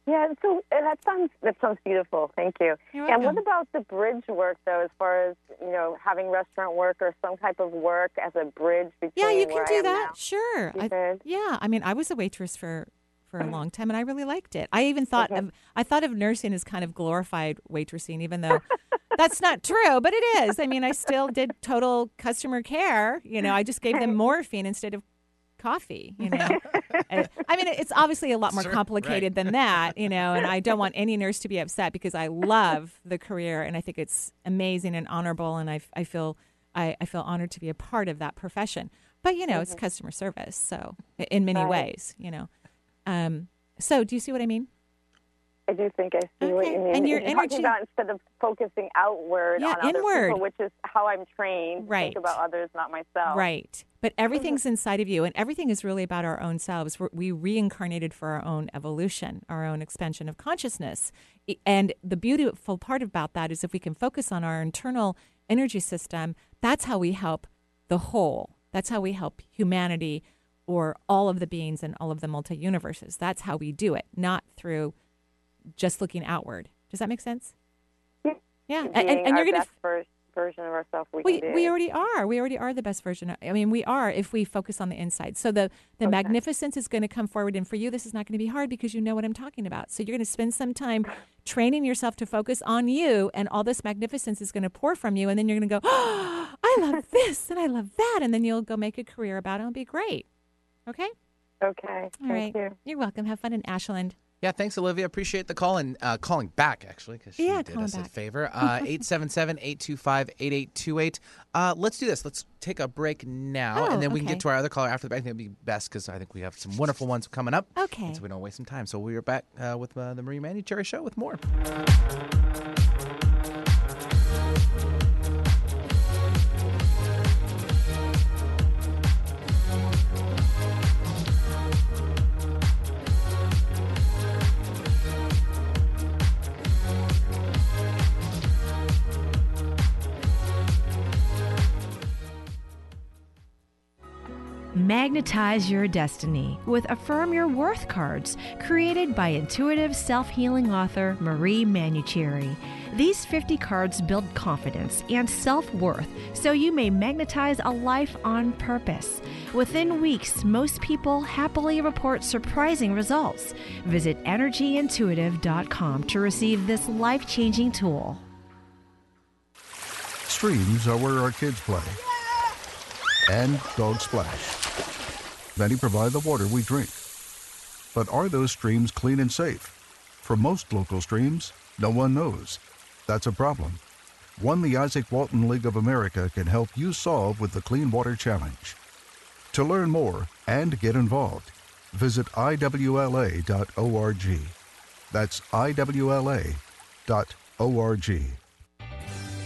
Yeah, so uh, that sounds that sounds beautiful. Thank you. And what about the bridge work though, as far as you know, having restaurant work or some type of work as a bridge between Yeah, you can do that. now? Sure. I, yeah, I mean, I was a waitress for for a long time, and I really liked it. I even thought of I thought of nursing as kind of glorified waitressing, even though that's not true, but it is. I mean, I still did total customer care. You know, I just gave them morphine instead of coffee. You know, I mean, it's obviously a lot more Sure, complicated than that. You know, and I don't want any nurse to be upset because I love the career and I think it's amazing and honorable, and I I feel. I, I feel honored to be a part of that profession. But you know, it's customer service, so in many Right. ways, you know. Um, so do you see what I mean? I do think I see what you mean. And your You're energy- talking about instead of focusing outward Yeah, on other people, which is how I'm trained. Right. Think about others, not myself. Right. But everything's mm-hmm. inside of you, and everything is really about our own selves. We're, we reincarnated for our own evolution, our own expansion of consciousness. And the beautiful part about that is if we can focus on our internal energy system, that's how we help the whole. That's how we help humanity or all of the beings and all of the multi universes. That's how we do it, not through just looking outward. Does that make sense? Yeah. And, and, and our you're going to best ver- version of ourselves we, we, we already are. We already are the best version. I mean, we are if we focus on the inside. So the the magnificence is going to come forward, and for you, this is not going to be hard because you know what I'm talking about. So you're going to spend some time training yourself to focus on you, and all this magnificence is going to pour from you, and then you're going to go, oh, I love this and I love that, and then you'll go make a career about it. It'll be great. Okay. Okay. All Thank right. you. You're welcome. Have fun in Ashland. Yeah, thanks, Olivia. Appreciate the call and uh, calling back, actually, because she Yeah, did us a favor. Uh, 877 825 8828. Uh, Let's do this. Let's take a break now, Oh, and then we can get to our other caller after the break. I think it'd be best because I think we have some wonderful ones coming up. Okay. So we don't waste some time. So we are back uh, with uh, the Marie Manuchehri Show with more. Magnetize your destiny with Affirm Your Worth cards, created by intuitive self healing author Marie Manuchehri. These 50 cards build confidence and self worth so you may magnetize a life on purpose. Within weeks, most people happily report surprising results. Visit energyintuitive.com to receive this life changing tool. Streams are where our kids play. And Dog splash. Many provide the water we drink. But are those streams clean and safe? For most local streams, no one knows. That's a problem. One the Izaak Walton League of America can help you solve with the Clean Water Challenge. To learn more and get involved, visit IWLA.org. That's IWLA.org.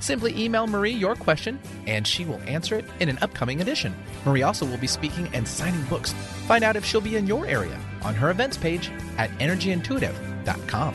Simply email Marie your question and she will answer it in an upcoming edition. Marie also will be speaking and signing books. Find out if she'll be in your area on her events page at energyintuitive.com.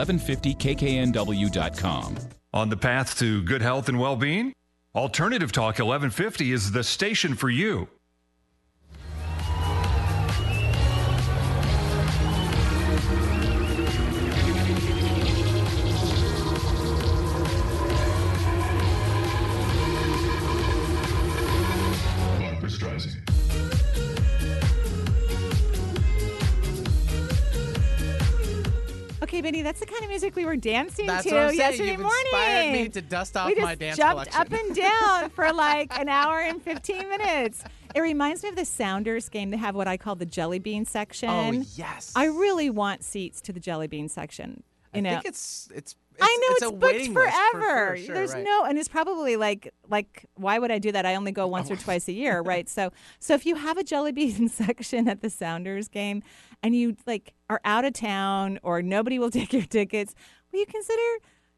1150kknw.com. On the path to good health and well being? Alternative Talk 1150 is the station for you. That's the kind of music we were dancing That's to yesterday You've morning. inspired me to dust off we just my dance jumped collection. up and down for like an hour and 15 minutes. It reminds me of the Sounders game. They have what I call the jelly bean section. Oh, yes. I really want seats to the jelly bean section. You I know, think it's it's. I know it's it's, booked list for forever. sure, sure, There's right. no, and it's probably like like why would I do that? I only go oh, once or twice a year, right? So so if you have a jelly bean section at the Sounders game, and you like are out of town or nobody will take your tickets, will you consider?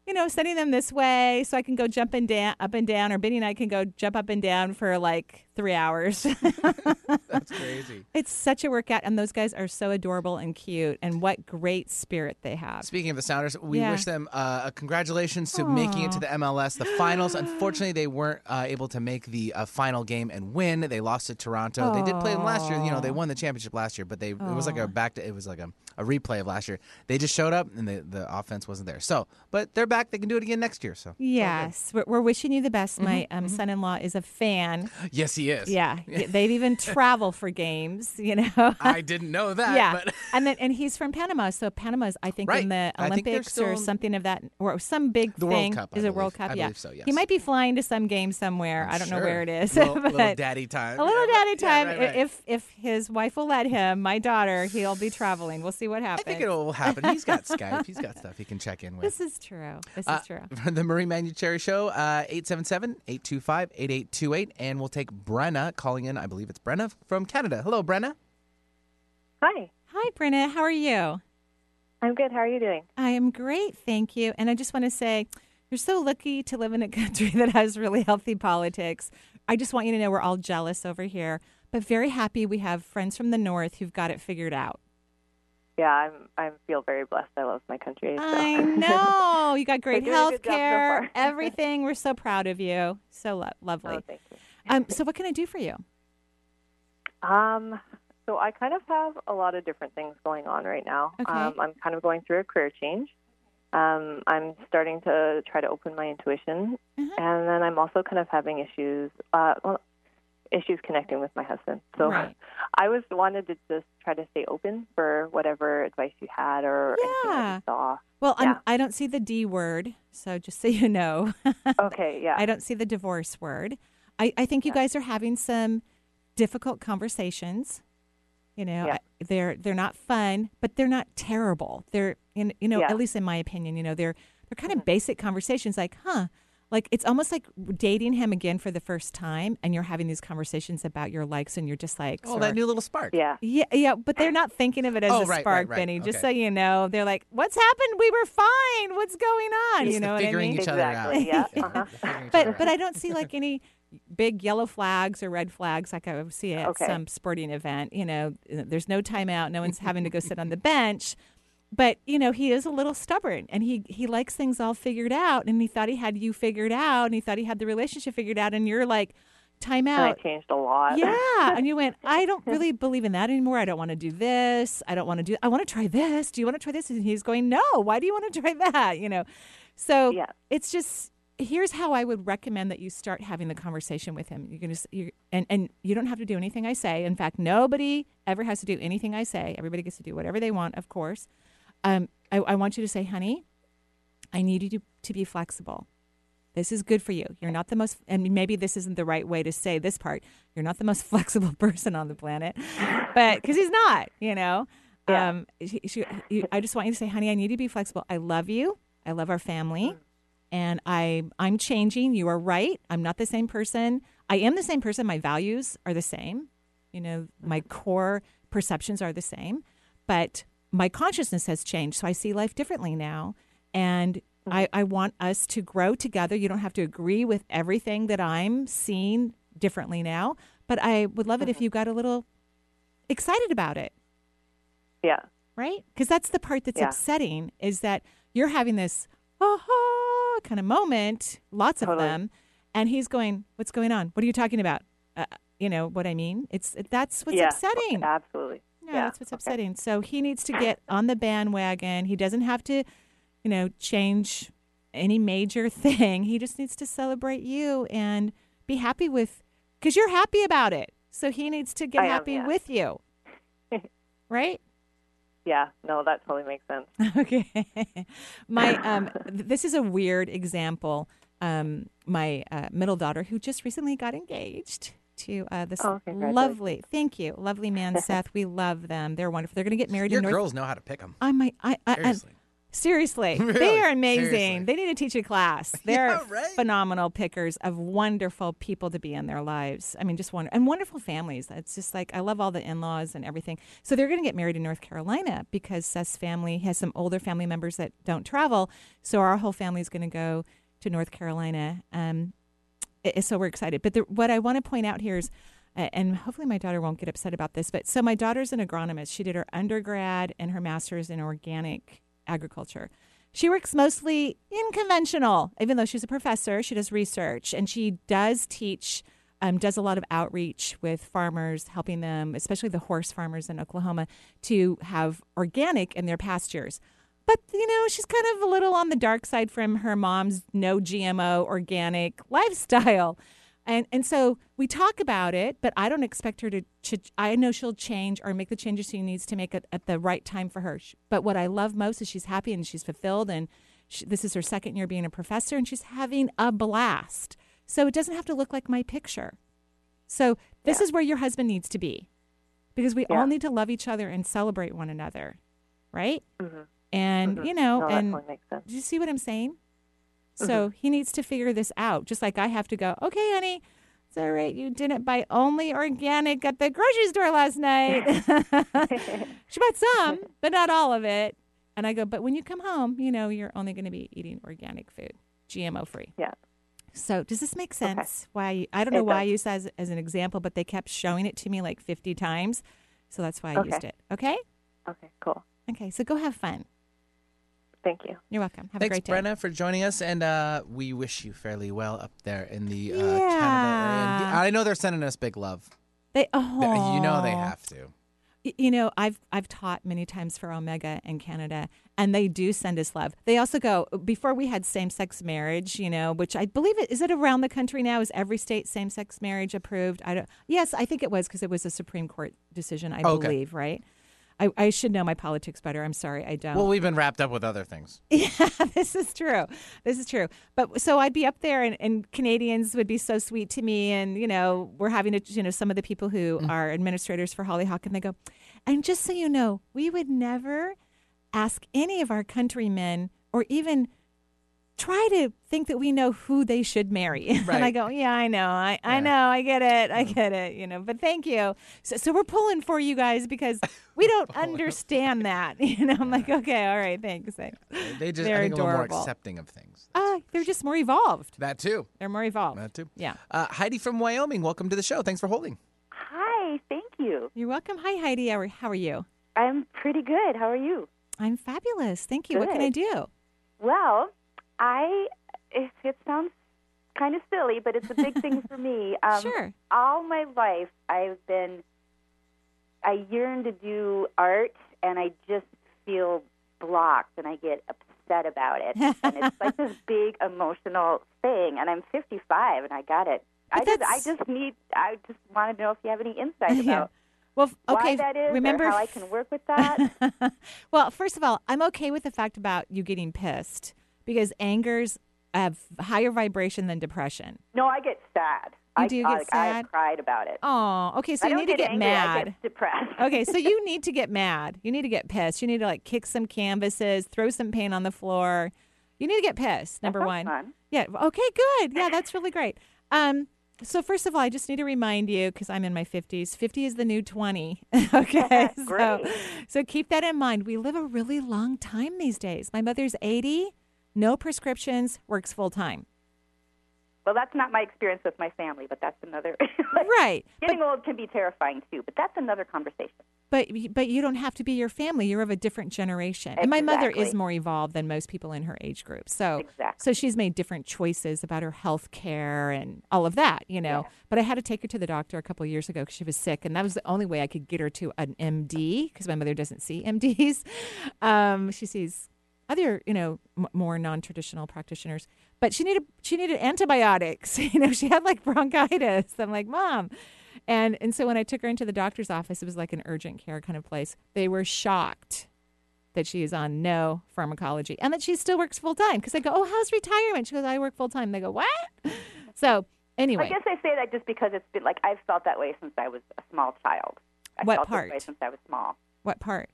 You know, sending them this way so I can go jump and down, up and down, or Benny and I can go jump up and down for like three hours. That's crazy. it's such a workout, and those guys are so adorable and cute, and what great spirit they have. Speaking of the Sounders, we Yeah. wish them uh, a congratulations to making it to the MLS, the finals. Unfortunately, they weren't uh, able to make the uh, final game and win. They lost to Toronto. They did play them last year. You know, they won the championship last year, but they it was like a back to it was like a, a replay of last year. They just showed up and the the offense wasn't there. So, but they're back. They can do it again next year. So Yes, we're, we're wishing you the best. My Mhm, um, son-in-law is a fan. yes, he is. Yeah, they'd even travel for games. You know, I didn't know that. yeah, but and then and he's from Panama, so Panama's I think Right. in the I Olympics or something of that, or some big The World thing. Cup, I is it believe. World Cup? I yeah, believe so, yes. He might be flying to some game somewhere. I don't know where it is. Little- little daddy time. A little daddy right. Yeah, time. right, right. If if his wife will let him, my daughter, he'll be traveling. We'll see what happens. I think it will happen. He's got Skype. He's got stuff he can check in with. This is true. This Uh, is true. For the Marie Manuchehri Show, uh, 877-825-8828. And we'll take Brenna calling in. I believe it's Brenna from Canada. Hello, Brenna. Hi. Hi, Brenna. How are you? I'm good. How are you doing? I am great, thank you. And I just want to say, you're so lucky to live in a country that has really healthy politics. I just want you to know we're all jealous over here, but very happy we have friends from the north who've got it figured out. Yeah, I'm. I feel very blessed. I love my country. So. I know you got great You're doing a health good job so care, everything. We're so proud of you. So lo- lovely. Oh, thank you. Um, so, what can I do for you? Um, so I kind of have a lot of different things going on right now. Okay. Um, I'm kind of going through a career change. Um, I'm starting to try to open my intuition, Mm-hmm. and then I'm also kind of having issues. Uh, well, issues connecting with my husband. So Right. I was wanted to just try to stay open for whatever advice you had or anything that you saw. Well, I'm, Yeah. I don't see the D word, so just so you know. Okay, yeah. I don't see the divorce word. I, I think you guys are having some difficult conversations. You know, Yeah. They're they're not fun, but they're not terrible. They're in you know, Yeah. Mm-hmm. at least in my opinion, you know, they're they're kind of basic conversations like, huh, like it's almost like dating him again for the first time and you're having these conversations about your likes and your dislikes just Oh, sort that new little spark. Yeah. yeah, yeah, but they're not thinking of it as Oh, a right, right, spark, right. Benny. Just Okay. so you know, they're like, "What's happened? We were fine. What's going on?" It's you the know what I figuring mean? each other out. Exactly. Yeah. Uh-huh. Figuring each other But but I don't see like any big yellow flags or red flags like I would see at Okay. some sporting event. You know, there's no timeout. No one's having to go sit on the bench. But you know, he is a little stubborn, and he he likes things all figured out, and he thought he had you figured out, and he thought he had the relationship figured out, and you're like, And timeout. it changed a lot. Yeah. and you went, I don't really believe in that anymore. I don't want to do this. I don't want to do I want to try this. Do you want to try this? And he's going, No, why do you want to try that? You know. So Yeah. it's just here's how I would recommend that you start having the conversation with him. You're gonna you and, and you don't have to do anything I say. In fact, nobody ever has to do anything I say. Everybody gets to do whatever they want, of course. Um, I, I want you to say, honey, I need you to, to be flexible. This is good for you. You're not the most, and maybe this isn't the right way to say this part. You're not the most flexible person on the planet, but because he's not, you know. Yeah. Um, she, she, I just want you to say, honey, I need you to be flexible. I love you. I love our family, and I I'm changing. You are right. I'm not the same person. I am the same person. My values are the same. You know, my mm-hmm. core perceptions are the same, but my consciousness has changed. So I see life differently now. And I, mm-hmm. I want us to grow together. You don't have to agree with everything that I'm seeing differently now, but I would love it if mm-hmm. you got a little excited about it, Yeah. right? Because that's the part that's Yeah. upsetting is that you're having this aha kind of moment, lots of Totally. them, and he's going, "What's going on? What are you talking about?" Uh, you know what I mean? It's that's what's yeah. upsetting. Absolutely. No, yeah. that's what's upsetting. So he needs to get on the bandwagon. He doesn't have to, you know, change any major thing. He just needs to celebrate you and be happy with, because you're happy about it. So he needs to get I am, happy yeah. with you. right? Yeah. No, that totally makes sense. okay. My um, th- this is a weird example. Um, my uh, middle daughter, who just recently got engaged to uh, this Oh, lovely, thank you, lovely man, Seth. We love them. They're wonderful. They're going to get married Your in North. girls know how to pick them. I might. I, I and- Seriously. Really? they are amazing. Seriously. They need to teach a class. They're Yeah, right? phenomenal pickers of wonderful people to be in their lives. I mean, just wonder and wonderful families. It's just like I love all the in-laws and everything. So they're going to get married in North Carolina because Seth's family has some older family members that don't travel. So our whole family is going to go to North Carolina. Um, so we're excited. But the, what I want to point out here is, uh, and hopefully my daughter won't get upset about this, but so my daughter's an agronomist. She did her undergrad and her master's in organic agriculture. She works mostly in conventional, even though she's a professor. She does research and she does teach, um, does a lot of outreach with farmers, helping them, especially the horse farmers in Oklahoma, to have organic in their pastures. But, you know, she's kind of a little on the dark side from her mom's no GMO organic lifestyle. And and so we talk about it, but I don't expect her to. ch- I know she'll change or make the changes she needs to make it at the right time for her. But what I love most is she's happy and she's fulfilled, and she, this is her second year being a professor, and she's having a blast. So it doesn't have to look like my picture. So this is where your husband needs to be, because we Yeah. all need to love each other and celebrate one another, right? Mhm. And Mhm. you know, No, and do you see what I'm saying? Mm-hmm. So he needs to figure this out, just like I have to go, okay, honey, it's all right. You didn't buy only organic at the grocery store last night. she bought some, but not all of it. And I go, but when you come home, you know, you're only going to be eating organic food, GMO free. Yeah. So does this make sense? Why I don't know It why I does. used that as, as an example, but they kept showing it to me like 50 times. So that's why I Okay. used it. Okay? Okay, cool. Okay, so go have fun. Thank you. You're welcome. Have Thanks, a great day. Brenna, for joining us, and uh, we wish you fairly well up there in the uh, Yeah. Canada area. And I know they're sending us big love. They oh You know they have to. You know, I've I've taught many times for Omega in Canada, and they do send us love. They also go before we had same sex marriage, you know, which I believe it is it around the country now. Is every state same sex marriage approved? I don't. Yes, I think it was because it was a Supreme Court decision. I Okay. believe, right? I, I should know my politics better. I'm sorry, I don't. Well, we've been wrapped up with other things. Yeah, this is true. This is true. But so I'd be up there, and, and Canadians would be so sweet to me, and you know, we're having to, you know, some of the people who mm. are administrators for Hollyhock, and they go, and just so you know, we would never ask any of our countrymen, or even try to think that we know who they should marry. and I go, yeah, I know, I, I know, I get it, I get it, you know. But thank you. So, so we're pulling for you guys because we don't understand that. You know, I'm like, okay, all right, thanks. thanks. They just, They're I think, a little more accepting of things. Uh, they're just more evolved. That too. They're more evolved. That too. Yeah. Uh, Heidi from Wyoming, welcome to the show. Thanks for holding. Hi, thank you. You're welcome. Hi, Heidi. How are, how are you? I'm pretty good. How are you? I'm fabulous. Thank you. What can I do? Well, I it, it sounds kind of silly, but it's a big thing for me. Um, Sure. All my life, I've been I yearn to do art, and I just feel blocked, and I get upset about it, and it's like this big emotional thing. And I'm 55, and I got it. I just, I just need. I just want to know if you have any insight about Well, f- why okay. that is, remember how I can work with that. well, first of all, I'm okay with the fact about you getting pissed because angers have higher vibration than depression. No, I get sad. You I, do get I sad? have cried about it. Oh, okay. So I you need to get get angry, I mad. get depressed. okay, so you need to get mad. You need to get pissed. You need to like kick some canvases, throw some paint on the floor. You need to get pissed. Number one. fun. Yeah. Okay. Good. Yeah, that's really great. Um. So first of all, I just need to remind you because I'm in my 50s. 50 is the new 20. okay. so, so keep that in mind. We live a really long time these days. My mother's 80, no prescriptions, works full time. Well, that's not my experience with my family, but that's another. Right. Getting old can be terrifying too, but that's another conversation. But but you don't have to be your family. You're of a different generation. And my mother is more evolved than most people in her age group. So Exactly. so she's made different choices about her health care and all of that, you know. But I had to take her to the doctor a couple of years ago because she was sick, and that was the only way I could get her to an MD because my mother doesn't see MDs. Um, she sees other, you know, m- more non-traditional practitioners. But she needed she needed antibiotics. you know, she had like bronchitis. I'm like, mom. And and so when I took her into the doctor's office, it was like an urgent care kind of place. They were shocked that she is on no pharmacology and that she still works full time. Because I go, oh, how's retirement? She goes, I work full time. They go, what? So anyway, I guess I say that just because it's been like I've felt that way since I was a small child. I What felt part? since I was small. what part?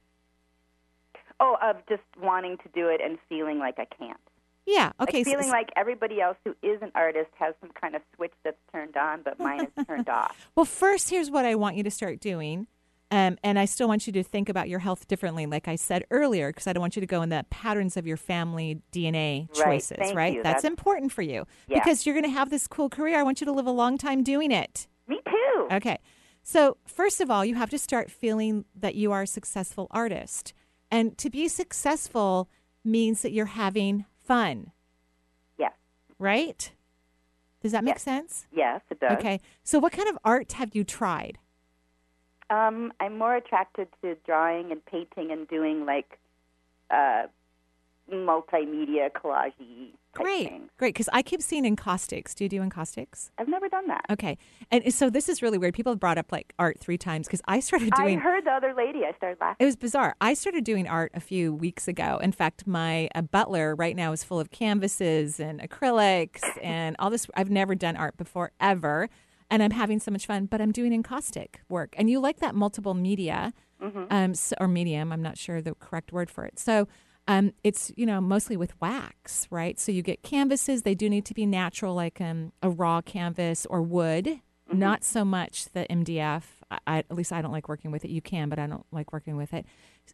Oh, of just wanting to do it and feeling like I can't. Yeah. Okay. Like so- feeling like everybody else who is an artist has some kind of switch that's turned on, but mine is turned off. Well, first, here's what I want you to start doing. Um, and I still want you to think about your health differently, like I said earlier, because I don't want you to go in the patterns of your family DNA Right. choices, Thank right? you. That's, That's- important for you Yeah. because you're going to have this cool career. I want you to live a long time doing it. Me too. Okay. So, first of all, you have to start feeling that you are a successful artist. And to be successful means that you're having fun. Yes. Right? Does that make sense? Yes, it does. Okay. So, what kind of art have you tried? Um, I'm more attracted to drawing and painting and doing like uh, multimedia collagey type Great. things. Great. Because I keep seeing encaustics. Do you do encaustics? I've never done that. Okay. And so, this is really weird. People have brought up like art three times because I started doing. I heard the other lady. I started laughing. It was bizarre. I started doing art a few weeks ago. In fact, my butler right now is full of canvases and acrylics and all this. I've never done art before ever, and I'm having so much fun. But I'm doing encaustic work, and you like that multiple media Mhm. um, s or medium. I'm not sure the correct word for it. So. Um, it's you know mostly with wax, right? So you get canvases. They do need to be natural, like um, a raw canvas or wood. Not so much the MDF. I, I, at least I don't like working with it. You can, but I don't like working with it.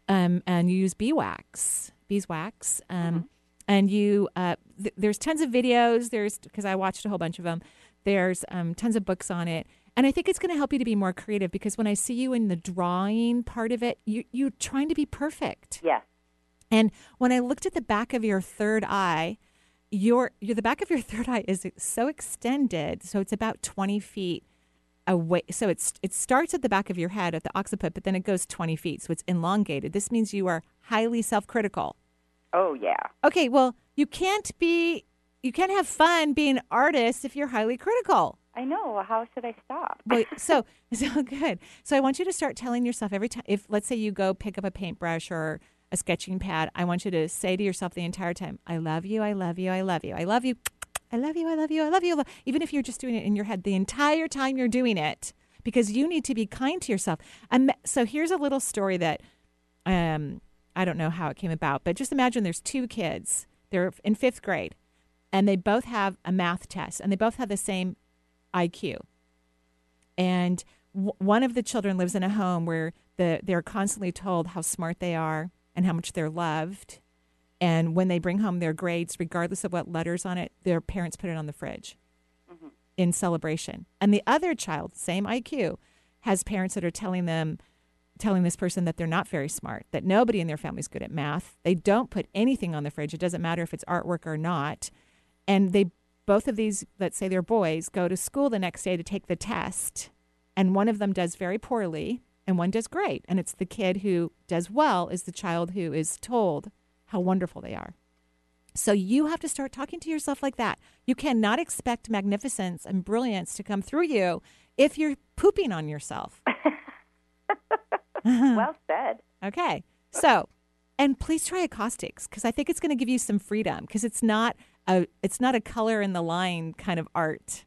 Um, and you use beeswax beeswax. Um, Mm-hmm. And you, uh, th- there's tons of videos. There's because I watched a whole bunch of them. There's um, tons of books on it, and I think it's going to help you to be more creative. Because when I see you in the drawing part of it, you you're trying to be perfect. Yes. And when I looked at the back of your third eye, your, your the back of your third eye is so extended, so it's about twenty feet away. So it's it starts at the back of your head at the occiput, but then it goes twenty feet, so it's elongated. This means you are highly self-critical. Oh yeah. Okay, well you can't be you can't have fun being an artist if you're highly critical. I know. How should I stop? Well, so so good. So I want you to start telling yourself every time. If let's say you go pick up a paintbrush or a sketching pad, I want you to say to yourself the entire time, "I love you. I love you. I love you. I love you. I love you. I love you. I love you." Even if you're just doing it in your head the entire time you're doing it, because you need to be kind to yourself. So here's a little story that um, I don't know how it came about, but just imagine there's two kids. They're in fifth grade, and they both have a math test, and they both have the same IQ. And one of the children lives in a home where the they're constantly told how smart they are and how much they're loved. And when they bring home their grades, regardless of what letters on it, their parents put it on the fridge mm-hmm. in celebration. And the other child, same IQ, has parents that are telling them, telling this person that they're not very smart, that nobody in their family is good at math. They don't put anything on the fridge. It doesn't matter if it's artwork or not. And they, both of these, let's say they're boys, go to school the next day to take the test. And one of them does very poorly and one does great. And it's the kid who does well is the child who is told how wonderful they are. So you have to start talking to yourself like that. You cannot expect magnificence and brilliance to come through you if you're pooping on yourself. well said. Okay. So, and please try encaustics because I think it's going to give you some freedom because it's not a it's not a color in the line kind of art.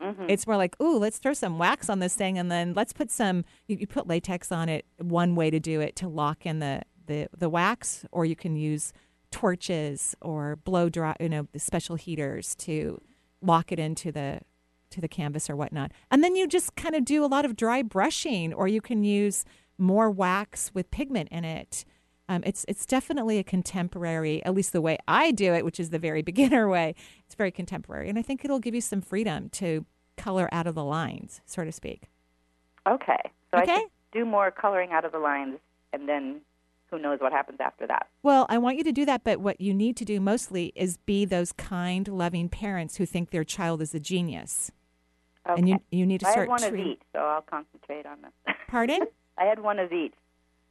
Mm-hmm. It's more like, ooh, let's throw some wax on this thing, and then let's put some. You, you put latex on it. One way to do it to lock in the the the wax, or you can use torches or blow dry, you know, the special heaters to lock it into the to the canvas or whatnot. And then you just kind of do a lot of dry brushing, or you can use more wax with pigment in it. Um, it's it's definitely a contemporary, at least the way I do it, which is the very beginner way. It's very contemporary, and I think it'll give you some freedom to color out of the lines, so to speak. Okay. So I Okay. should do more coloring out of the lines, and then who knows what happens after that. Well, I want you to do that, but what you need to do mostly is be those kind, loving parents who think their child is a genius. Okay. And you you need to start. I had one treat- of each, so I'll concentrate on this. Pardon? I had one of each.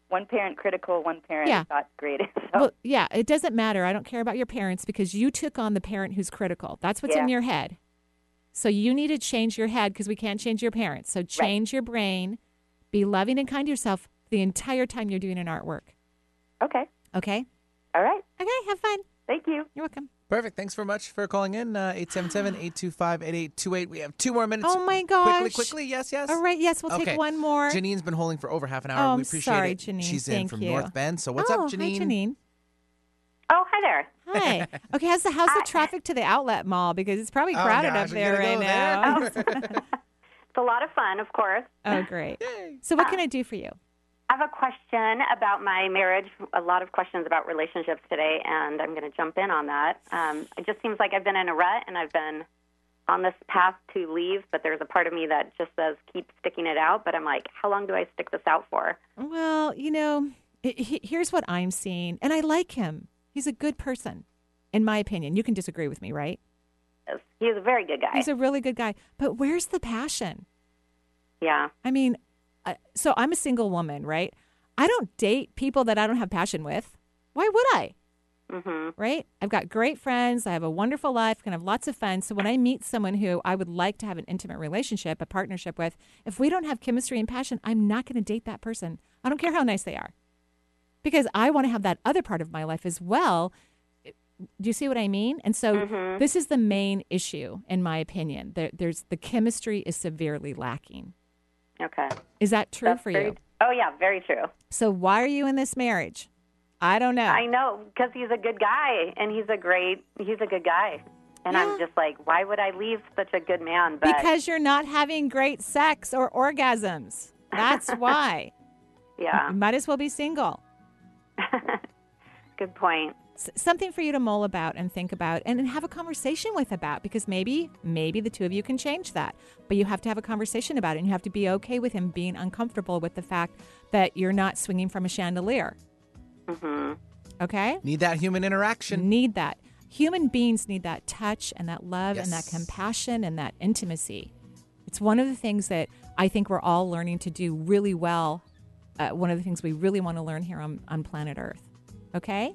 One parent critical, one parent Yeah. thought great. So, Well, yeah, it doesn't matter. I don't care about your parents because you took on the parent who's critical. That's what's in your head. So you need to change your head because we can't change your parents. So change your brain, be loving and kind to yourself the entire time you're doing an artwork. okay. Okay? All right. Okay, have fun. Thank you. You're welcome. Perfect. Thanks very much for calling in. Uh, 877-825-8828. We have two more minutes. Oh my Quickly, gosh. quickly. quickly. Yes, yes. All right, yes, we'll Okay. take one more. Janine's been holding for over half an hour. Oh, we I'm appreciate sorry, it. Janine. She's in from you. North Bend. So what's oh, up, Janine? Hi, Janine. Oh, hi there. Hi. Okay, how's the how's the traffic to the outlet mall? Because it's probably Oh, crowded gosh, up there gotta right go now. It's a lot of fun, of course. oh, great. So what can I do for you? I have a question about my marriage. A lot of questions about relationships today, and I'm going to jump in on that. Um, it just seems like I've been in a rut, and I've been on this path to leave, but there's a part of me that just says keep sticking it out. But I'm like, how long do I stick this out for? Well, you know, he- here's what I'm seeing, and I like him. He's a good person, in my opinion. You can disagree with me, right? He's a very good guy. He's a really good guy. But where's the passion? yeah. I mean, uh, so I'm a single woman, right? I don't date people that I don't have passion with. Why would I? Mm-hmm. Right? I've got great friends. I have a wonderful life, can have lots of fun. So when I meet someone who I would like to have an intimate relationship, a partnership with, if we don't have chemistry and passion, I'm not going to date that person. I don't care how nice they are. Because I want to have that other part of my life as well. Do you see what I mean? And so Mhm. this is the main issue, in my opinion. There, there's the chemistry is severely lacking. Okay. Is that true That's for very- you? Oh, yeah, very true. So why are you in this marriage? I don't know. I know because he's a good guy, and he's a great. He's a good guy, and I'm just like, why would I leave such a good man? But because you're not having great sex or orgasms. That's why. yeah, You might as well be single. Good point. S- something for you to mull about and think about and, and have a conversation with about because maybe maybe the two of you can change that. But you have to have a conversation about it and you have to be okay with him being uncomfortable with the fact that you're not swinging from a chandelier. Mm-hmm. okay? Need that human interaction. need that. Human beings need that touch and that love and that compassion and that intimacy. It's one of the things that i think we're all learning to do really well. Uh, one of the things we really want to learn here on, on planet earth. Okay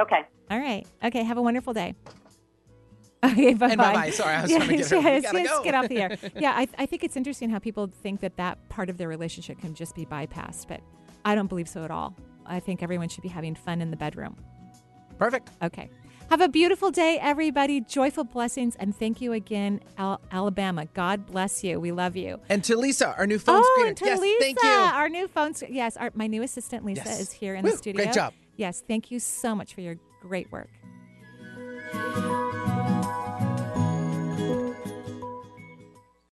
Okay. all right. Okay. Have a wonderful day. Okay. Bye bye. Sorry, I was trying to get her- yes, gotta yes, go. get off the air. Yeah, I, I think it's interesting how people think that that part of their relationship can just be bypassed, but I don't believe so at all. I think everyone should be having fun in the bedroom. Perfect. Okay. Have a beautiful day, everybody. Joyful blessings, and thank you again, Al- Alabama. God bless you. We love you. And to Lisa, our new phone oh, screener. and to yes, Lisa, thank you. our new phone. sc- Yes, our, my new assistant Lisa Yes. is here in Woo, the studio. great job. Yes, thank you so much for your great work.